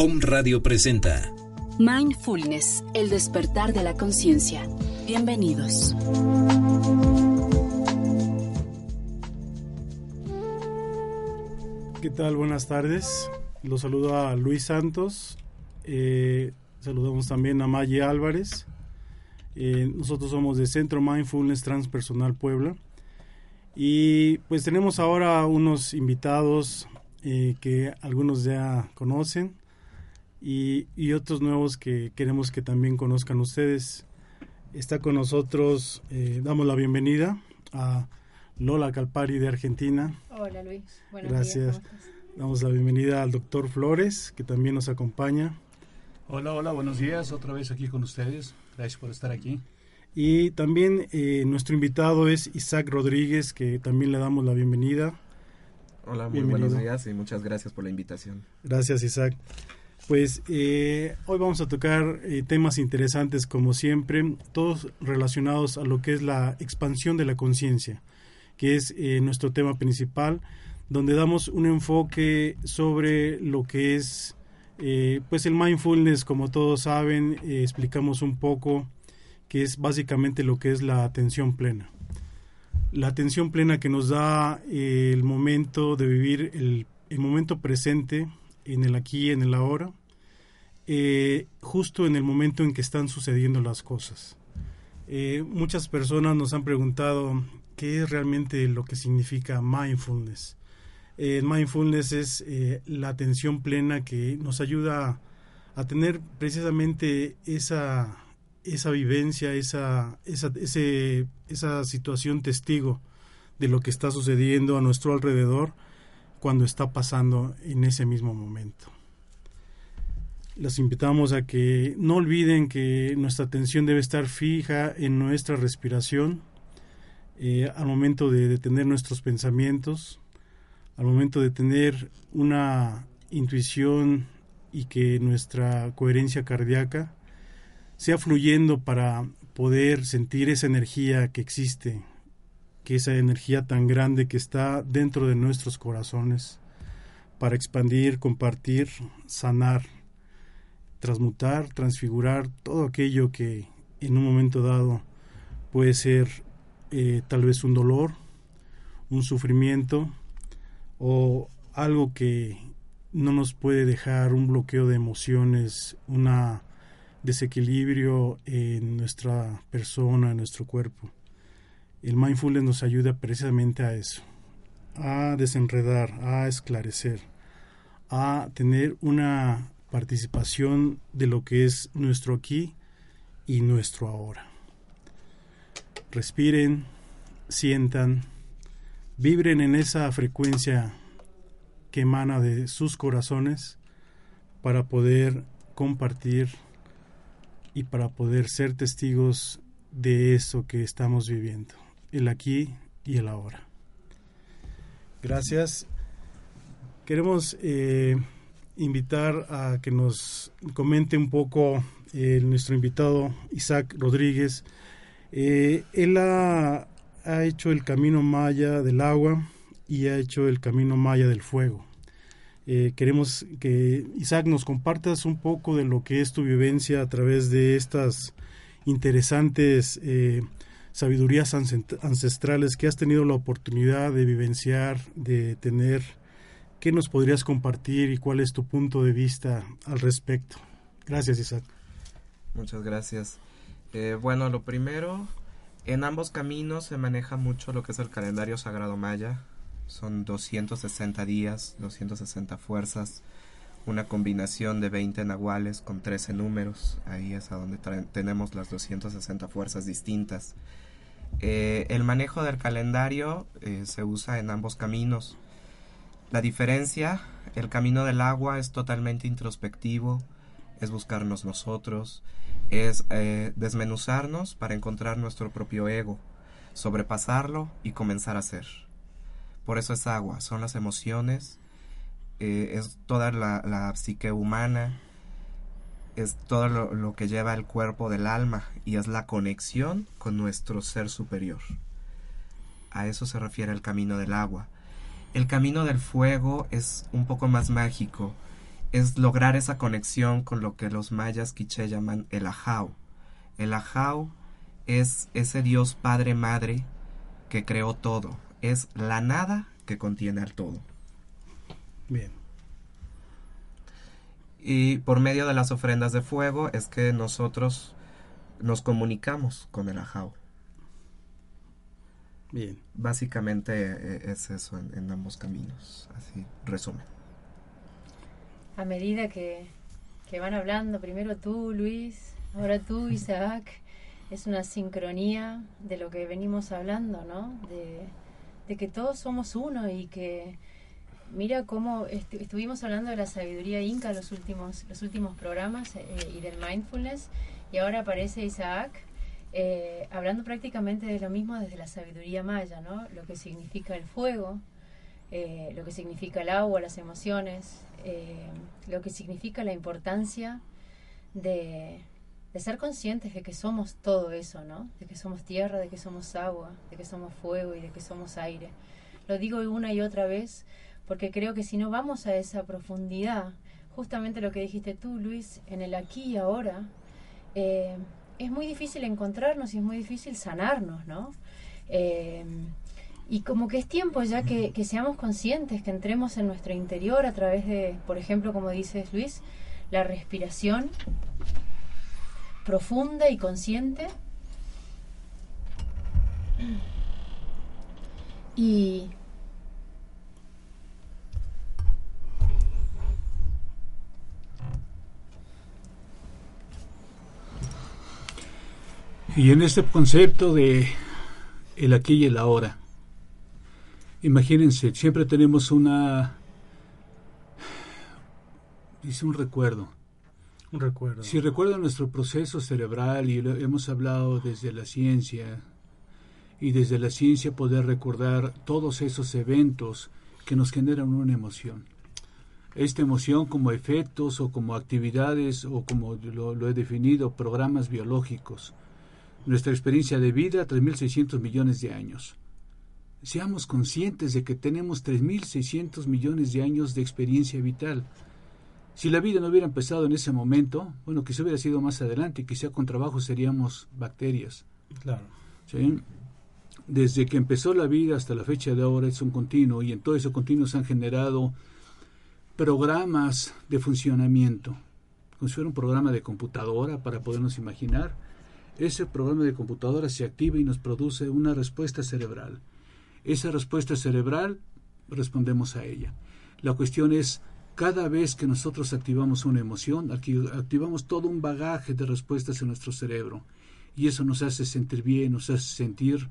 Om Radio presenta Mindfulness, el despertar de la conciencia. Bienvenidos. ¿Qué tal? Buenas tardes. Los saluda Luis Santos. Eh, saludamos también a Maggie Álvarez. Eh, nosotros somos de Centro Mindfulness Transpersonal Puebla. Y pues tenemos ahora unos invitados eh, que algunos ya conocen y, y, otros nuevos que queremos que también conozcan ustedes. Está con nosotros, eh, damos la bienvenida a Lola Calpari de Argentina. Hola Luis, Buenos Gracias. damos la bienvenida al doctor Flores, que también nos acompaña. Hola, hola, buenos días, otra vez aquí con ustedes. Gracias por estar aquí. Y también eh, nuestro invitado es Isaac Rodríguez, que también le damos la bienvenida. Hola, muy buenos días y muchas gracias por la invitación. Gracias, Isaac. Pues eh, hoy vamos a tocar eh, temas interesantes como siempre, todos relacionados a lo que es la expansión de la conciencia, que es eh, nuestro tema principal, donde damos un enfoque sobre lo que es pues el mindfulness, como todos saben, explicamos un poco que es básicamente lo que es la atención plena. La atención plena que nos da el momento de vivir el, el momento presente, en el aquí, en el ahora, eh, justo en el momento en que están sucediendo las cosas. Eh, muchas personas nos han preguntado qué es realmente lo que significa mindfulness. Eh, mindfulness es la atención plena que nos ayuda a, tener precisamente esa, esa vivencia, esa, esa, esa situación testigo de lo que está sucediendo a nuestro alrededor cuando está pasando en ese mismo momento. Los invitamos a que no olviden que nuestra atención debe estar fija en nuestra respiración eh, al momento de detener nuestros pensamientos, al momento de tener una intuición y que nuestra coherencia cardíaca sea fluyendo para poder sentir esa energía que existe que esa energía tan grande que está dentro de nuestros corazones para expandir, compartir, sanar, transmutar, transfigurar todo aquello que en un momento dado puede ser eh, tal vez un dolor, un sufrimiento o algo que no nos puede dejar un bloqueo de emociones, un desequilibrio en nuestra persona, en nuestro cuerpo. El mindfulness nos ayuda precisamente a eso, a desenredar, a esclarecer, a tener una participación de lo que es nuestro aquí y nuestro ahora. Respiren, sientan, vibren en esa frecuencia que emana de sus corazones para poder compartir y para poder ser testigos de eso que estamos viviendo el aquí y el ahora. Gracias. Queremos eh, invitar a que nos comente un poco eh, nuestro invitado Isaac Rodríguez. Eh, él ha, ha, hecho el camino maya del agua y ha hecho el camino maya del fuego. queremos que Isaac nos compartas un poco de lo que es tu vivencia a través de estas interesantes sabidurías ancestrales que has tenido la oportunidad de vivenciar, de tener. ¿Qué nos podrías compartir y cuál es tu punto de vista al respecto? Gracias, Isaac. Muchas gracias. Eh, bueno, lo primero, en ambos caminos se maneja mucho lo que es el calendario sagrado maya. Son 260 días, 260 fuerzas, una combinación de 20 nahuales con 13 números. Ahí es a donde tenemos las 260 fuerzas distintas. Eh, el manejo del calendario eh, se usa en ambos caminos. La diferencia, el camino del agua es totalmente introspectivo, es buscarnos nosotros, es eh, desmenuzarnos para encontrar nuestro propio ego, sobrepasarlo y comenzar a ser. Por eso es agua, son las emociones, es toda la psique humana, es todo lo, que lleva el cuerpo del alma y es la conexión con nuestro ser superior. A eso se refiere el camino del agua. El camino del fuego es un poco más mágico es lograr esa conexión con lo que los mayas quiché llaman el ajau. El ajau es ese Dios Padre Madre que creó todo, es la nada que contiene al todo. Bien. Y por medio de las ofrendas de fuego es que nosotros nos comunicamos con el ajau. Bien. Básicamente eh, es eso en, en ambos caminos, así resumen. A medida que, que van hablando, primero tú, Luis, ahora tú, Isaac, es una sincronía de lo que venimos hablando, ¿no? De, de que todos somos uno y que mira cómo est- estuvimos hablando de la sabiduría inca los últimos los últimos programas eh, y del mindfulness y ahora aparece Isaac eh, hablando prácticamente de lo mismo desde la sabiduría maya, ¿no? Lo que significa el fuego, eh, lo que significa el agua, las emociones, eh, lo que significa la importancia de, de ser conscientes de que somos todo eso, ¿no? De que somos tierra, de que somos agua, de que somos fuego y de que somos aire. Lo digo una y otra vez porque creo que si no vamos a esa profundidad, justamente lo que dijiste tú, Luis, en el aquí y ahora, eh, es muy difícil encontrarnos y es muy difícil sanarnos, ¿no? Eh, y como que es tiempo ya que, que seamos conscientes, que entremos en nuestro interior a través de, por ejemplo, como dices Luis, la respiración profunda y consciente. Y Y en este concepto de el aquí y el ahora, imagínense, siempre tenemos una, dice un recuerdo. Un recuerdo. Si recuerdan nuestro proceso cerebral y lo hemos hablado desde la ciencia y desde la ciencia poder recordar todos esos eventos que nos generan una emoción. Esta emoción como efectos o como actividades o como lo, lo he definido, programas biológicos. Nuestra experiencia de vida, 3.600 millones de años. Seamos conscientes de que tenemos 3.600 millones de años de experiencia vital. Si la vida no hubiera empezado en ese momento, bueno, quizá hubiera sido más adelante, quizá con trabajo seríamos bacterias. Claro. ¿sí? Desde que empezó la vida hasta la fecha de ahora es un continuo y en todo ese continuo se han generado programas de funcionamiento. Como si fuera un programa de computadora para podernos imaginar. Ese programa de computadora se activa y nos produce una respuesta cerebral. Esa respuesta cerebral respondemos a ella. La cuestión es cada vez que nosotros activamos una emoción, acti- activamos todo un bagaje de respuestas en nuestro cerebro. Y eso nos hace sentir bien, nos hace sentir,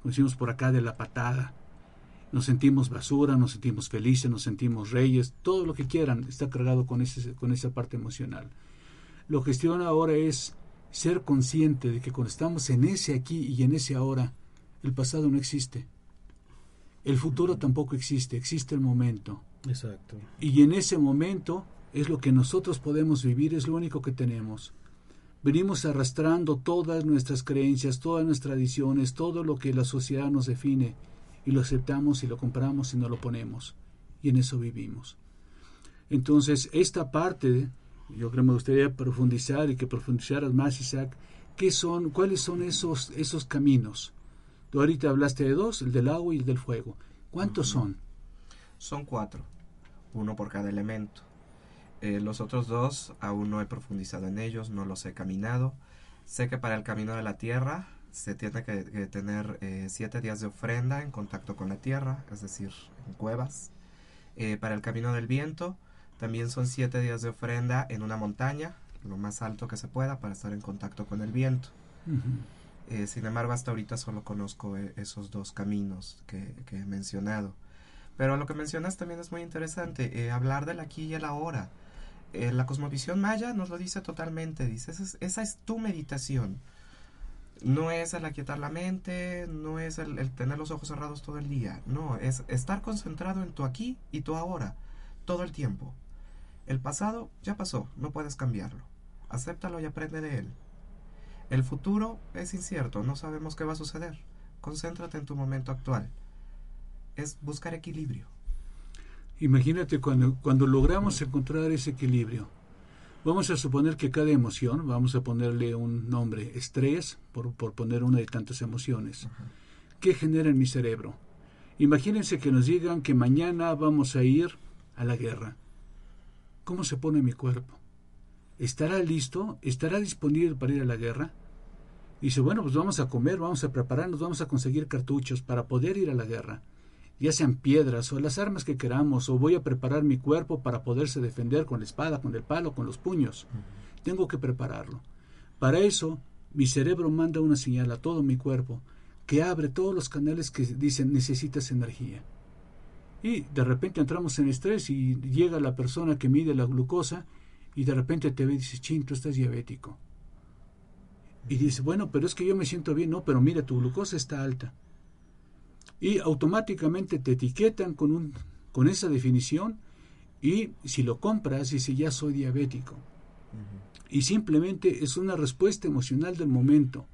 como decimos por acá, de la patada. Nos sentimos basura, nos sentimos felices, nos sentimos reyes, todo lo que quieran está cargado con, ese, con esa parte emocional. Lo que cuestión ahora es ser consciente de que cuando estamos en ese aquí y en ese ahora, el pasado no existe. El futuro tampoco existe, existe el momento. Exacto. Y en ese momento es lo que nosotros podemos vivir, es lo único que tenemos. Venimos arrastrando todas nuestras creencias, todas nuestras tradiciones, todo lo que la sociedad nos define, y lo aceptamos y lo compramos y no lo ponemos. Y en eso vivimos. Entonces, esta parte, yo creo que me gustaría profundizar y que profundizaras más, Isaac, ¿qué son, cuáles son esos, esos caminos? Tú ahorita hablaste de dos, el del agua y el del fuego. ¿Cuántos son? Son cuatro, uno por cada elemento. Eh, los otros dos aún no he profundizado en ellos, no los he caminado. Sé que para el camino de la tierra se tiene que, que tener eh, siete días de ofrenda en contacto con la tierra, es decir, en cuevas. Eh, para el camino del viento también son siete días de ofrenda en una montaña, lo más alto que se pueda, para estar en contacto con el viento. Eh, sin embargo, hasta ahorita solo conozco eh, esos dos caminos que, que he mencionado. Pero lo que mencionas también es muy interesante, eh, hablar del aquí y el ahora. La cosmovisión maya nos lo dice totalmente, dice, esa es, esa es tu meditación. No es el aquietar la mente, no es el, el tener los ojos cerrados todo el día, no, es estar concentrado en tu aquí y tu ahora, todo el tiempo. El pasado ya pasó, no puedes cambiarlo. Acéptalo y aprende de él. El futuro es incierto, no sabemos qué va a suceder. Concéntrate en tu momento actual. Es buscar equilibrio. Imagínate cuando, cuando logramos encontrar ese equilibrio. Vamos a suponer que cada emoción, vamos a ponerle un nombre, estrés, por, por poner una de tantas emociones, ¿qué genera en mi cerebro? Imagínense que nos digan que mañana vamos a ir a la guerra. ¿Cómo se pone mi cuerpo? ¿Estará listo? ¿Estará disponible para ir a la guerra? Dice, bueno, pues vamos a comer, vamos a prepararnos, vamos a conseguir cartuchos para poder ir a la guerra, ya sean piedras o las armas que queramos, o voy a preparar mi cuerpo para poderse defender con la espada, con el palo, con los puños. Tengo que prepararlo. Para eso, mi cerebro manda una señal a todo mi cuerpo que abre todos los canales que dicen necesitas energía. Y de repente entramos en estrés y llega la persona que mide la glucosa y de repente te ve y dice, ching, tú estás diabético. Y dice, bueno, pero es que yo me siento bien, no, pero mira, tu glucosa está alta. Y automáticamente te etiquetan con, un, con esa definición y si lo compras, dice, ya soy diabético. Y simplemente es una respuesta emocional del momento.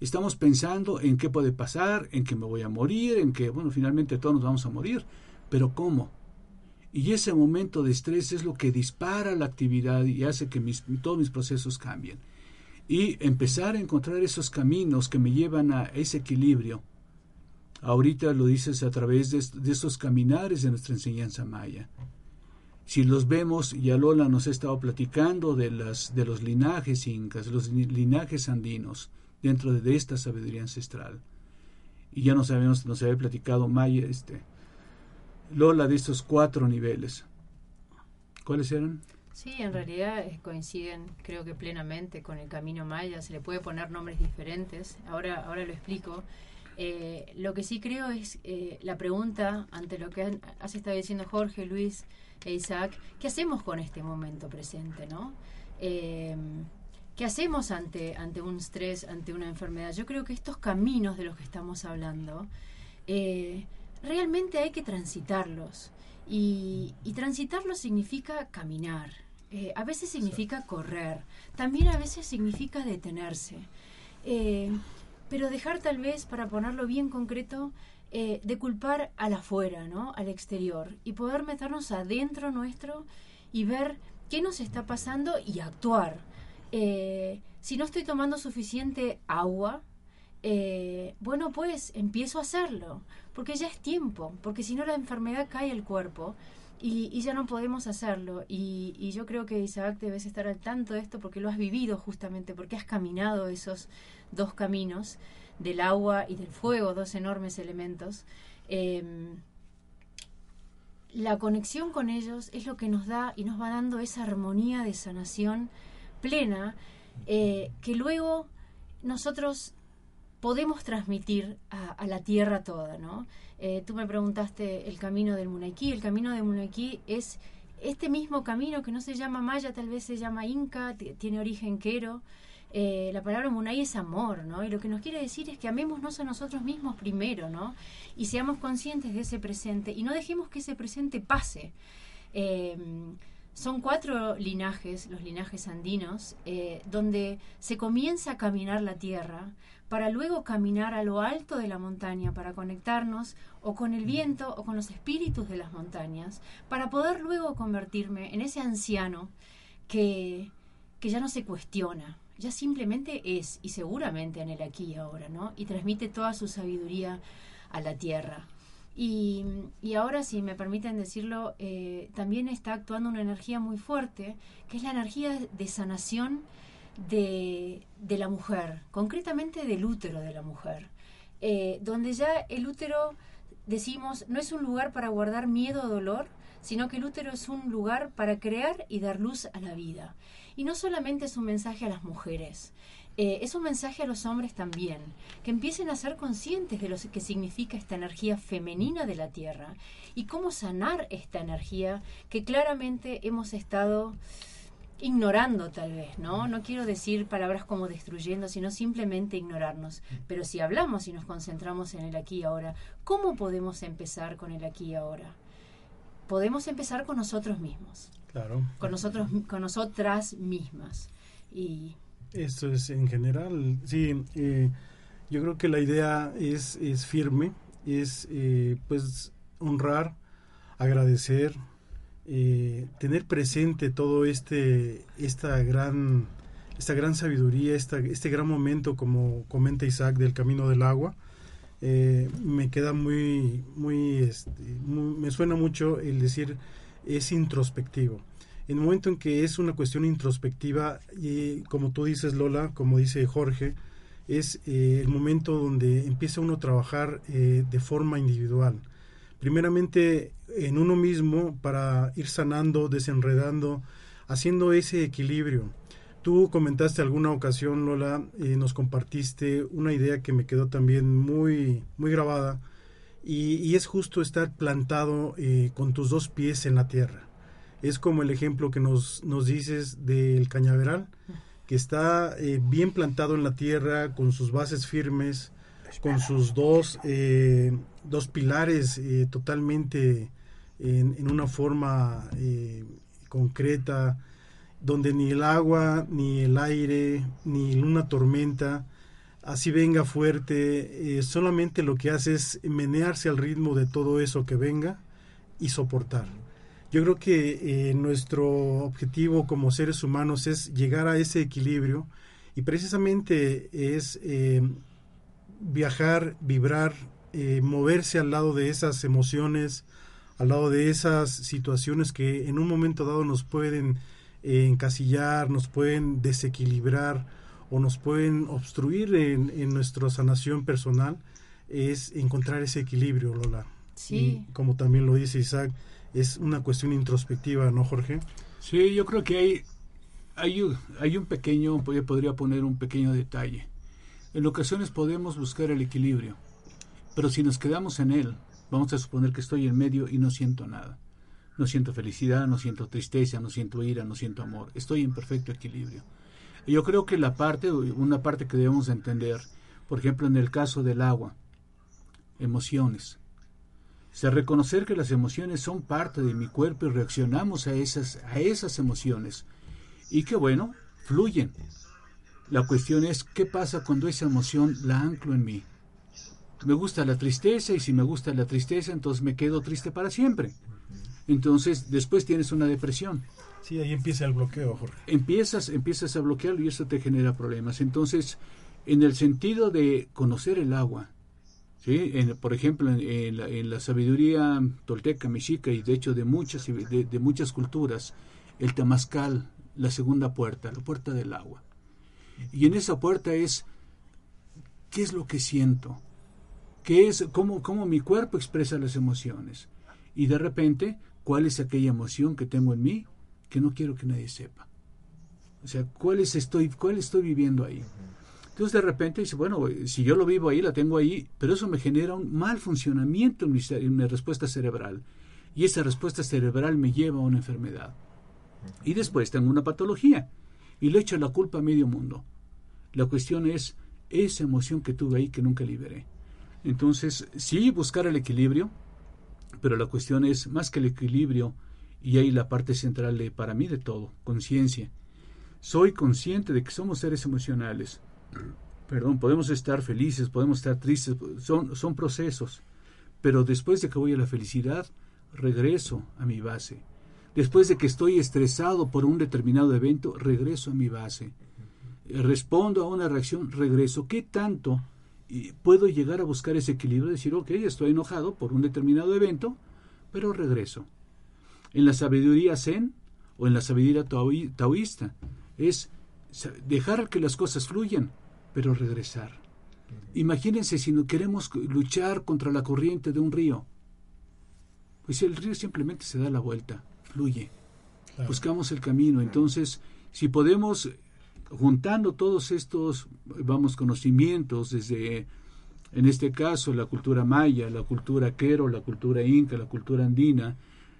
Estamos pensando en qué puede pasar, en que me voy a morir, en que, bueno, finalmente todos nos vamos a morir, pero ¿cómo? Y ese momento de estrés es lo que dispara la actividad y hace que mis, todos mis procesos cambien y empezar a encontrar esos caminos que me llevan a ese equilibrio. Ahorita lo dices a través de, esos caminares de nuestra enseñanza maya. Si los vemos, ya Lola nos ha estado platicando de, las, de los linajes incas, los linajes andinos, dentro de esta sabiduría ancestral. Y ya nos, habíamos, nos había platicado Maya, este, Lola, de estos cuatro niveles. ¿Cuáles eran? Sí, en realidad eh, coinciden, creo que plenamente con el camino maya. Se le puede poner nombres diferentes. Ahora, ahora lo explico. Eh, lo que sí creo es eh, la pregunta ante lo que has estado diciendo Jorge, Luis e Isaac. ¿Qué hacemos con este momento presente, no? ¿Qué hacemos ante, ante un estrés, ante una enfermedad? Yo creo que estos caminos de los que estamos hablando, realmente hay que transitarlos. Y, y transitarlos significa caminar, eh, a veces significa correr, también a veces significa detenerse. Eh, pero dejar tal vez, para ponerlo bien concreto, eh, de culpar al afuera, ¿no? al exterior, y poder meternos adentro nuestro y ver qué nos está pasando y actuar. Si no estoy tomando suficiente agua, bueno, pues empiezo a hacerlo, porque ya es tiempo, porque si no la enfermedad cae al cuerpo y, ya no podemos hacerlo. Y, yo creo que Isaac debes estar al tanto de esto porque lo has vivido justamente, porque has caminado esos dos caminos del agua y del fuego, dos enormes elementos. Em, la conexión con ellos es lo que nos da y nos va dando esa armonía de sanación plena eh, que luego nosotros podemos transmitir a, la tierra toda, ¿no? Eh, tú me preguntaste el camino del Munaiki. El camino del Munaiki es este mismo camino que no se llama maya, tal vez se llama inca, tiene origen quero. Eh, la palabra Munay es amor, ¿no? Y lo que nos quiere decir es que amémonos a nosotros mismos primero, ¿no? Y seamos conscientes de ese presente y no dejemos que ese presente pase. Son cuatro linajes, los linajes andinos, donde se comienza a caminar la tierra, para luego caminar a lo alto de la montaña para conectarnos o con el viento o con los espíritus de las montañas, para poder luego convertirme en ese anciano que, que ya no se cuestiona, ya simplemente es y seguramente en el aquí y ahora, ¿no? Y transmite toda su sabiduría a la tierra. Y, y, ahora, si me permiten decirlo, eh, también está actuando una energía muy fuerte, que es la energía de sanación de, de la mujer, concretamente del útero de la mujer, eh, donde ya el útero, decimos, no es un lugar para guardar miedo o dolor, sino que el útero es un lugar para crear y dar luz a la vida. Y no solamente es un mensaje a las mujeres, eh, es un mensaje a los hombres también, que empiecen a ser conscientes de lo que significa esta energía femenina de la Tierra y cómo sanar esta energía que claramente hemos estado ignorando tal vez, ¿no? No quiero decir palabras como destruyendo, sino simplemente ignorarnos. Pero si hablamos y nos concentramos en el aquí y ahora, ¿cómo podemos empezar con el aquí y ahora? Podemos empezar con nosotros mismos. Claro. Con nosotros, con nosotras mismas. Y esto es en general, sí. Eh, yo creo que la idea es, es firme, es eh, pues honrar agradecer, eh, tener presente todo este, esta gran, esta gran sabiduría, esta, este gran momento, como comenta Isaac, del camino del agua, eh, me queda muy, muy, este, muy, me suena mucho el decir es introspectivo. En el momento en que es una cuestión introspectiva, y como tú dices Lola, como dice Jorge, es eh, el momento donde empieza uno a trabajar eh, de forma individual. Primeramente en uno mismo para ir sanando, desenredando, haciendo ese equilibrio. Tú comentaste alguna ocasión, Lola, y nos compartiste una idea que me quedó también muy, muy grabada, y, es justo estar plantado eh, con tus dos pies en la tierra. Es como el ejemplo que nos, nos dices del cañaveral que está eh, bien plantado en la tierra, con sus bases firmes, con sus dos, eh, dos pilares eh, totalmente en, en, una forma concreta, donde ni el agua, ni el aire, ni una tormenta, así venga fuerte, solamente lo que hace es menearse al ritmo de todo eso que venga y soportar. Yo creo que eh, nuestro objetivo como seres humanos es llegar a ese equilibrio y precisamente es eh, viajar, vibrar, eh, moverse al lado de esas emociones, al lado de esas situaciones que en un momento dado nos pueden encasillar, nos pueden desequilibrar o nos pueden obstruir en, en nuestra sanación personal, es encontrar ese equilibrio, Lola. Sí. Y como también lo dice Isaac, es una cuestión introspectiva, ¿no, Jorge? Sí, yo creo que hay, hay, hay un pequeño, podría poner un pequeño detalle. En ocasiones podemos buscar el equilibrio, pero si nos quedamos en él, vamos a suponer que estoy en medio y no siento nada. No siento felicidad, no siento tristeza, no siento ira, no siento amor. Estoy en perfecto equilibrio. Yo creo que la parte, una parte que debemos entender, por ejemplo, en el caso del agua, emociones. O reconocer que las emociones son parte de mi cuerpo y reaccionamos a esas, a esas emociones. Y que bueno, fluyen. La cuestión es qué pasa cuando esa emoción la anclo en mí. Me gusta la tristeza y si me gusta la tristeza, entonces me quedo triste para siempre. Entonces, después tienes una depresión. Sí, ahí empieza el bloqueo, Jorge. Empiezas, empiezas a bloquearlo y eso te genera problemas. Entonces, en el sentido de conocer el agua, por ejemplo, en, la, sabiduría tolteca, mexica y de hecho de muchas, de, muchas culturas, el temazcal, la segunda puerta, la puerta del agua. Y en esa puerta es, ¿qué es lo que siento? ¿Qué es, cómo, cómo mi cuerpo expresa las emociones? Y de repente, ¿cuál es aquella emoción que tengo en mí que no quiero que nadie sepa? O sea, ¿cuál, estoy, cuál estoy viviendo ahí? Entonces de repente dice, bueno, si yo lo vivo ahí, la tengo ahí, pero eso me genera un mal funcionamiento en mi, respuesta cerebral. Y esa respuesta cerebral me lleva a una enfermedad. Y después tengo una patología. Y le echo la culpa a medio mundo. La cuestión es esa emoción que tuve ahí que nunca liberé. Entonces, sí, buscar el equilibrio, pero la cuestión es más que el equilibrio, y ahí la parte central de, para mí de todo, conciencia. Soy consciente de que somos seres emocionales, perdón, podemos estar felices, podemos estar tristes, son, son procesos, pero después de que voy a la felicidad, regreso a mi base. Después de que estoy estresado por un determinado evento, regreso a mi base. Respondo a una reacción, regreso. ¿Qué tanto puedo llegar a buscar ese equilibrio? Decir, ok, estoy enojado por un determinado evento, pero regreso. En la sabiduría zen o en la sabiduría taoísta es dejar que las cosas fluyan, pero regresar. Imagínense si no queremos luchar contra la corriente de un río. Pues el río simplemente se da la vuelta, fluye. Buscamos el camino. Entonces, si podemos, juntando todos estos, vamos, conocimientos desde, en este caso, la cultura maya, la cultura quero, la cultura inca, la cultura andina,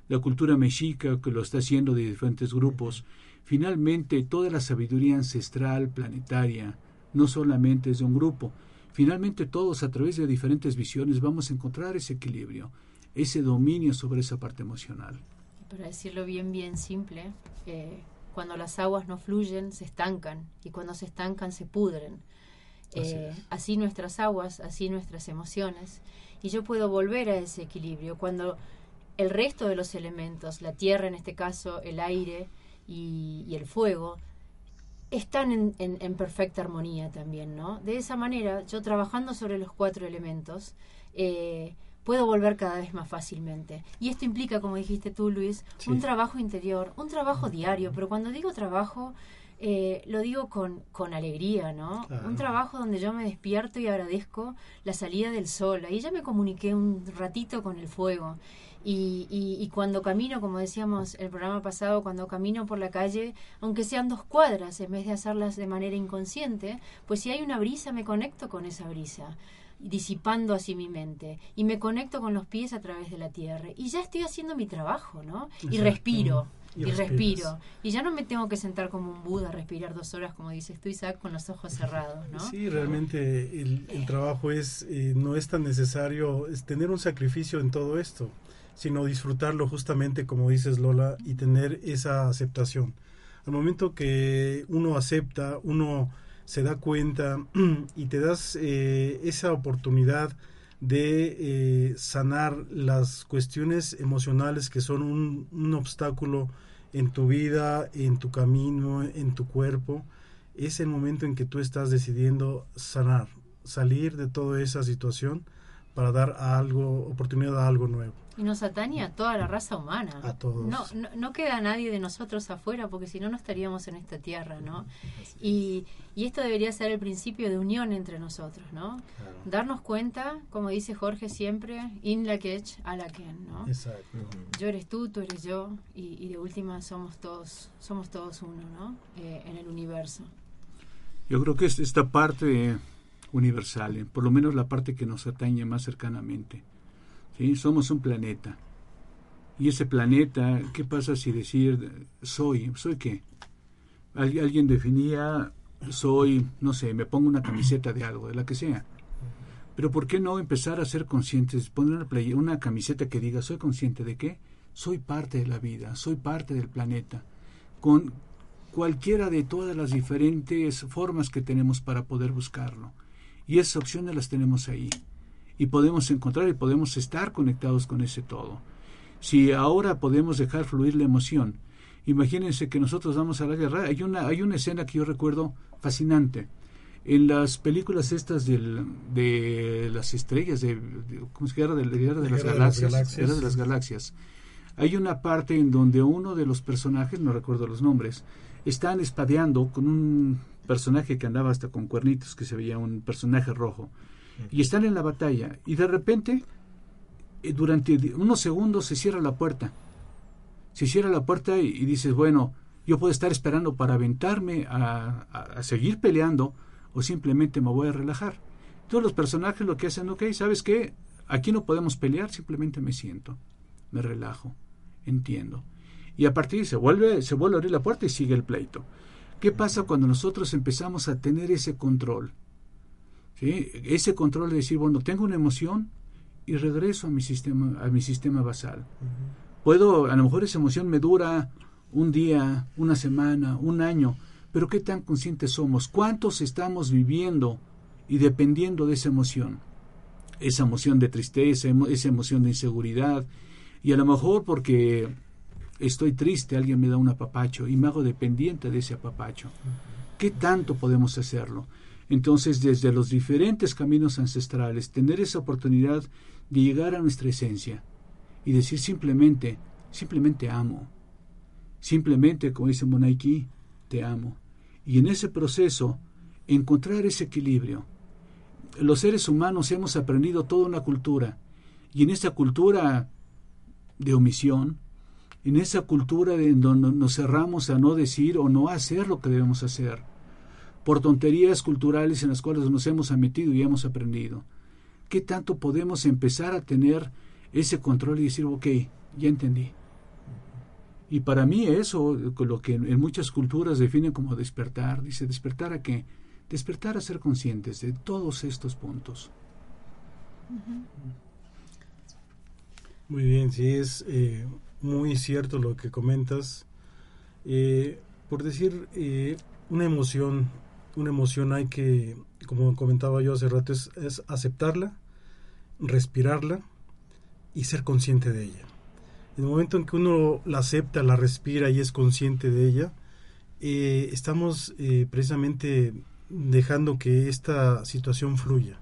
la cultura mexica, que lo está haciendo de diferentes grupos, finalmente toda la sabiduría ancestral, planetaria, no solamente es de un grupo. Finalmente todos a través de diferentes visiones vamos a encontrar ese equilibrio, ese dominio sobre esa parte emocional. Para decirlo bien, bien simple, eh, cuando las aguas no fluyen se estancan y cuando se estancan se pudren. Eh, así, nuestras aguas, así nuestras emociones. Y yo puedo volver a ese equilibrio cuando el resto de los elementos, la tierra en este caso, el aire y, el fuego, están en, en, perfecta armonía también, ¿no? De esa manera, yo trabajando sobre los cuatro elementos, eh, puedo volver cada vez más fácilmente. Y esto implica, como dijiste tú, Luis, un trabajo interior, un trabajo diario, pero cuando digo trabajo, eh, lo digo con, con alegría, ¿no? Un trabajo donde yo me despierto y agradezco la salida del sol. Ahí ya me comuniqué un ratito con el fuego. Y, y, cuando camino, como decíamos el programa pasado, cuando camino por la calle, aunque sean dos cuadras, en vez de hacerlas de manera inconsciente, pues si hay una brisa, me conecto con esa brisa disipando así mi mente y me conecto con los pies a través de la tierra y ya estoy haciendo mi trabajo, ¿no? Y respiro. Y, respiro. Y ya no me tengo que sentar como un Buda a respirar dos horas, como dices tú, Isaac, con los ojos cerrados, ¿no? Sí, realmente el, trabajo es eh, no es tan necesario es tener un sacrificio en todo esto, sino disfrutarlo justamente, como dices Lola, y tener esa aceptación. Al momento que uno acepta, uno se da cuenta y te das eh, esa oportunidad de eh, sanar las cuestiones emocionales que son un, un, obstáculo en tu vida, en tu camino, en tu cuerpo, es el momento en que tú estás decidiendo sanar, salir de toda esa situación para dar algo, oportunidad a algo nuevo. Y nos atañe a toda la raza humana. A todos. No, no, queda nadie de nosotros afuera, porque si no, no estaríamos en esta tierra, ¿no? Y, y, esto debería ser el principio de unión entre nosotros, ¿no? Darnos cuenta, como dice Jorge siempre, in la quech a la ken, ¿no? Exacto. Yo eres tú, tú eres yo, y, de última somos todos, somos todos uno, ¿no? Eh, en el universo. Yo creo que es esta parte universal, por lo menos la parte que nos atañe más cercanamente ¿sí? Somos un planeta. Y ese planeta, ¿qué pasa si decir soy? ¿Soy qué? alguien definía soy, no sé, me pongo una camiseta de algo, de la que sea. Pero ¿por qué no empezar a ser conscientes? Poner una camiseta que diga, soy consciente de qué? Soy parte de la vida, soy parte del planeta. Con cualquiera de todas las diferentes formas que tenemos para poder buscarlo. Y esas opciones las tenemos ahí y podemos encontrar y podemos estar conectados con ese todo. Si ahora podemos dejar fluir la emoción, imagínense que nosotros vamos a la guerra. Hay una, hay una escena que yo recuerdo fascinante. En las películas estas del, de las estrellas, de, ¿cómo se llama? De, de, de, las galaxias, de las galaxias. Hay una parte en donde uno de los personajes, no recuerdo los nombres, están espadeando con un personaje que andaba hasta con cuernitos, que se veía un personaje rojo y están en la batalla y de repente eh, durante unos segundos se cierra la puerta. Se cierra la puerta y, dices, bueno, yo puedo estar esperando para aventarme a, seguir peleando o simplemente me voy a relajar. Todos los personajes lo que hacen, ok, ¿sabes qué? Aquí no podemos pelear, simplemente me siento, me relajo, entiendo. Y a partir de se vuelve, se vuelve a abrir la puerta y sigue el pleito. ¿Qué pasa cuando nosotros empezamos a tener ese control? Ese control de decir, bueno, tengo una emoción y regreso a mi sistema, a mi sistema basal. Puedo, a lo mejor esa emoción me dura un día, una semana, un año, pero ¿qué tan conscientes somos? ¿Cuántos estamos viviendo y dependiendo de esa emoción? Esa emoción de tristeza, esa emoción de inseguridad, y a lo mejor porque estoy triste, alguien me da un apapacho y me hago dependiente de ese apapacho. ¿Qué tanto podemos hacerlo? Entonces, desde los diferentes caminos ancestrales, tener esa oportunidad de llegar a nuestra esencia y decir simplemente, simplemente amo. Simplemente, como dice Monaiki, te amo. Y en ese proceso, encontrar ese equilibrio. Los seres humanos hemos aprendido toda una cultura, y en esa cultura de omisión, en esa cultura en donde nos cerramos a no decir o no hacer lo que debemos hacer, por tonterías culturales en las cuales nos hemos metido y hemos aprendido. ¿Qué tanto podemos empezar a tener ese control y decir, ok, ya entendí? Y para mí eso, lo que en muchas culturas definen como despertar, dice despertar a qué? Despertar a ser conscientes de todos estos puntos. Muy bien, sí, es eh, muy cierto lo que comentas. Eh, por decir, eh, una emoción una emoción hay que, como comentaba yo hace rato, es, aceptarla, respirarla y ser consciente de ella. En el momento en que uno la acepta, la respira y es consciente de ella, eh, estamos eh, precisamente dejando que esta situación fluya.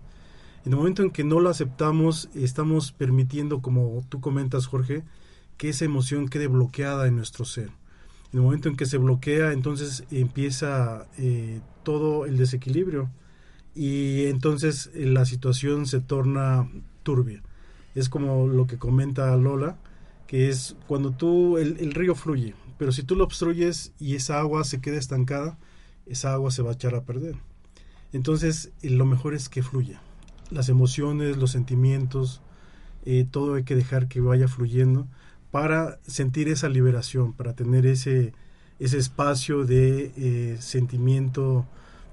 En el momento en que no la aceptamos, estamos permitiendo, como tú comentas, Jorge, que esa emoción quede bloqueada en nuestro ser. En el momento en que se bloquea, entonces empieza eh, todo el desequilibrio y entonces eh, la situación se torna turbia. Es como lo que comenta Lola, que es cuando tú, el, el río fluye, pero si tú lo obstruyes y esa agua se queda estancada, esa agua se va a echar a perder. Entonces, eh, lo mejor es que fluya. Las emociones, los sentimientos, eh, todo hay que dejar que vaya fluyendo para sentir esa liberación, para tener ese, ese espacio de eh, sentimiento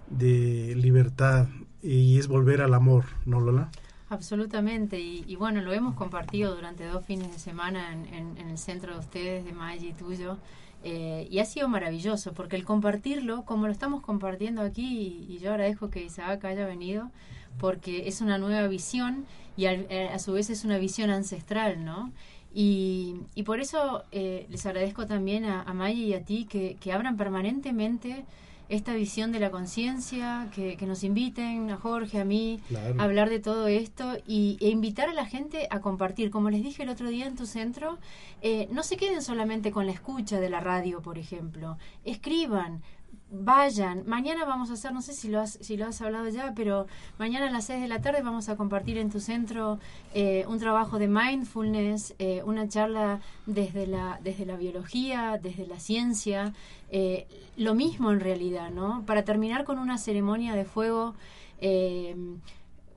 de libertad y es volver al amor, ¿no, Lola? Absolutamente, y, bueno, lo hemos compartido durante dos fines de semana en, el centro de ustedes, de Maggi y tuyo, eh, y ha sido maravilloso, porque el compartirlo, como lo estamos compartiendo aquí, y, yo agradezco que Isaac haya venido, porque es una nueva visión y a, eh, a su vez es una visión ancestral, ¿no? Y, y por eso eh, les agradezco también a, a y a ti que, que abran permanentemente esta visión de la conciencia, que, que, nos inviten a Jorge, a mí, claro. a hablar de todo esto y, e invitar a la gente a compartir. Como les dije el otro día en tu centro, eh, no se queden solamente con la escucha de la radio, por ejemplo. Escriban, vayan. Mañana vamos a hacer, no sé si lo has, si lo has hablado ya, pero mañana a las 6 de la tarde vamos a compartir en tu centro eh, un trabajo de mindfulness, eh, una charla desde la, desde la biología, desde la ciencia, eh, lo mismo en realidad, ¿no? Para terminar con una ceremonia de fuego eh,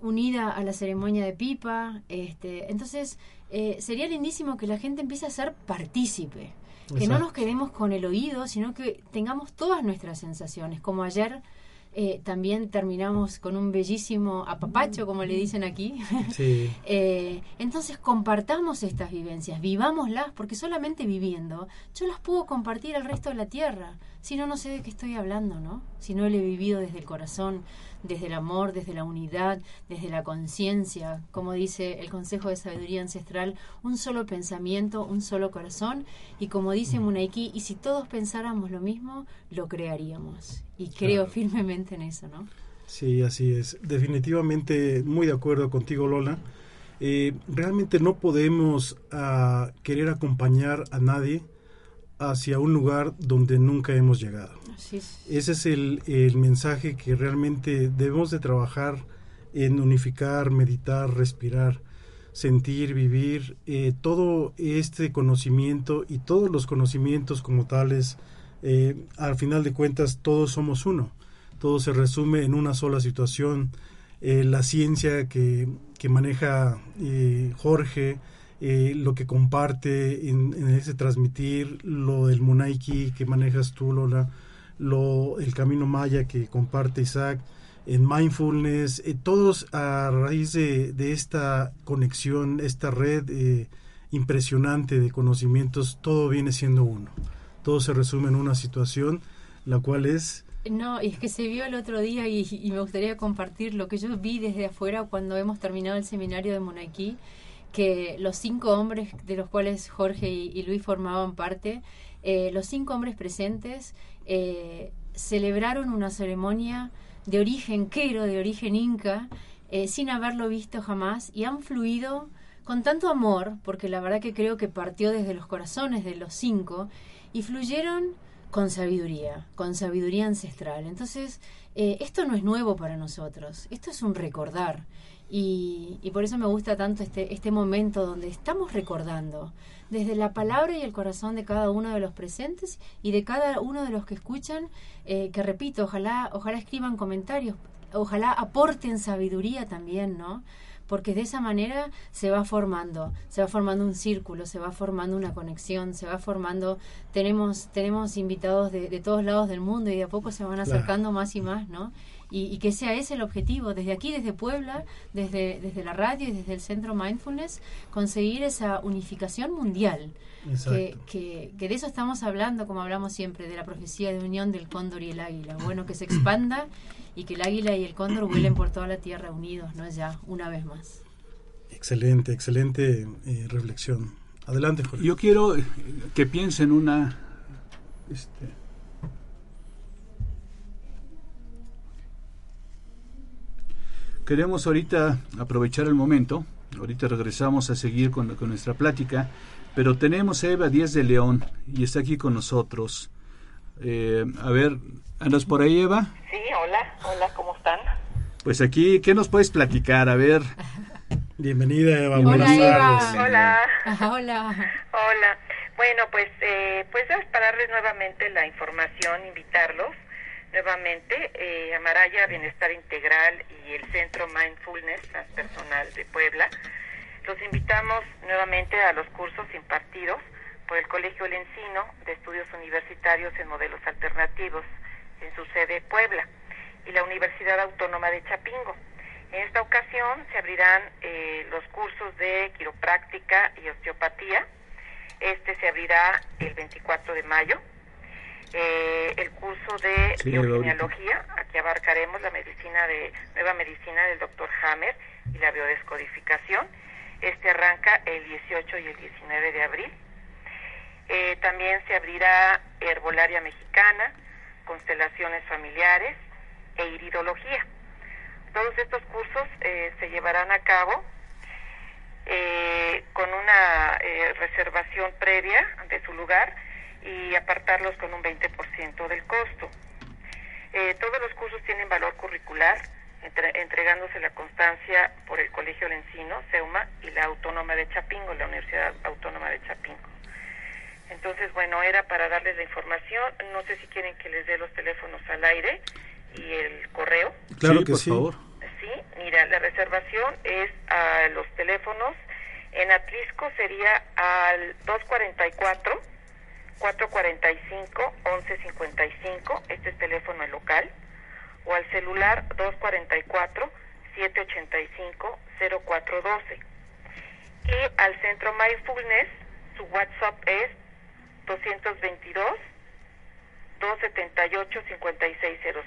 unida a la ceremonia de pipa. Este, entonces, eh, sería lindísimo que la gente empiece a ser partícipe que no nos quedemos con el oído, sino que tengamos todas nuestras sensaciones, como ayer eh, también terminamos con un bellísimo apapacho, como le dicen aquí. Sí. eh, entonces compartamos estas vivencias, vivámoslas, porque solamente viviendo yo las puedo compartir al resto de la tierra. Si no, no sé de qué estoy hablando, ¿no? Si no lo he vivido desde el corazón, desde el amor, desde la unidad, desde la conciencia, como dice el Consejo de Sabiduría Ancestral, un solo pensamiento, un solo corazón, y como dice Munaiki, y si todos pensáramos lo mismo, lo crearíamos. Y creo claro. firmemente en eso, ¿no? Sí, así es. Definitivamente muy de acuerdo contigo, Lola. Eh, realmente no podemos uh, querer acompañar a nadie hacia un lugar donde nunca hemos llegado. Así es. Ese es el, el, mensaje que realmente debemos de trabajar en unificar, meditar, respirar, sentir, vivir, eh, todo este conocimiento y todos los conocimientos como tales, eh, al final de cuentas todos somos uno, todo se resume en una sola situación. Eh, la ciencia que, que maneja Jorge, eh, lo que comparte en, ese transmitir, lo del Munaiki que manejas tú, Lola, lo, el camino maya que comparte Isaac, en mindfulness, eh, todos a raíz de, de, esta conexión, esta red eh, impresionante de conocimientos, todo viene siendo uno. Todo se resume en una situación, la cual es... No, y es que se vio el otro día y, y me gustaría compartir lo que yo vi desde afuera cuando hemos terminado el seminario de Munaiki que los cinco hombres de los cuales Jorge y, Luis formaban parte, eh, los cinco hombres presentes eh, celebraron una ceremonia de origen quero, de origen inca, eh, sin haberlo visto jamás, y han fluido con tanto amor, porque la verdad que creo que partió desde los corazones de los cinco, y fluyeron con sabiduría, con sabiduría ancestral. Entonces, esto no es nuevo para nosotros, esto es un recordar. Y, y, por eso me gusta tanto este, este momento donde estamos recordando desde la palabra y el corazón de cada uno de los presentes y de cada uno de los que escuchan, eh, que repito, ojalá, ojalá escriban comentarios, ojalá aporten sabiduría también, ¿no? porque de esa manera se va formando, se va formando un círculo, se va formando una conexión, se va formando, tenemos, tenemos invitados de, de todos lados del mundo y de a poco se van acercando claro. más y más, ¿no? Y, y, que sea ese el objetivo, desde aquí, desde Puebla, desde, desde la radio y desde el Centro Mindfulness, conseguir esa unificación mundial. Que, que, que, de eso estamos hablando, como hablamos siempre, de la profecía de unión del cóndor y el águila. Bueno, que se expanda y que el águila y el cóndor vuelen por toda la tierra unidos, ¿no? Ya, una vez más. Excelente, excelente eh, reflexión. Adelante, Jorge. Yo quiero que piensen una... Este, queremos ahorita aprovechar el momento, ahorita regresamos a seguir con, con nuestra plática, pero tenemos a Eva Díaz de León y está aquí con nosotros. Eh, a ver, ¿andas por ahí, Eva? Sí, hola, hola, ¿cómo están? Pues aquí, ¿qué nos puedes platicar? A ver. Bienvenida, Eva. Hola, Buenas Eva. tardes. Hola, Hola. hola. Bueno, pues, eh, pues es para darles nuevamente la información, invitarlos nuevamente eh, a Maraya Bienestar Integral y el Centro Mindfulness Transpersonal de Puebla. Los invitamos nuevamente a los cursos impartidos por el Colegio El Encino de Estudios Universitarios en Modelos Alternativos en su sede Puebla y la Universidad Autónoma de Chapingo. En esta ocasión se abrirán eh, los cursos de quiropráctica y osteopatía. Este se abrirá el 24 de mayo. Eh, el curso de Sí, biogenealogía, aquí abarcaremos la medicina de nueva medicina del doctor Hammer y la biodescodificación. Este arranca el 18 y el 19 de abril. Eh, también se abrirá herbolaria mexicana, constelaciones familiares e iridología. Todos estos cursos eh, se llevarán a cabo eh, con una eh, reservación previa de su lugar y apartarlos con un 20% del costo. Eh, todos los cursos tienen valor curricular, entre- entregándose la constancia por el Colegio Lencino, SEUMA, y la Autónoma de Chapingo, la Universidad Autónoma de Chapingo. Entonces, bueno, era para darles la información. No sé si quieren que les dé los teléfonos al aire y el correo. Claro Sí, que por sí. favor. Sí, mira, la reservación es a los teléfonos. En Atlisco sería al 244 445 1155, este es teléfono local, o al celular 244 785 0412. Y al centro Mindfulness, su WhatsApp es 222 278 5600.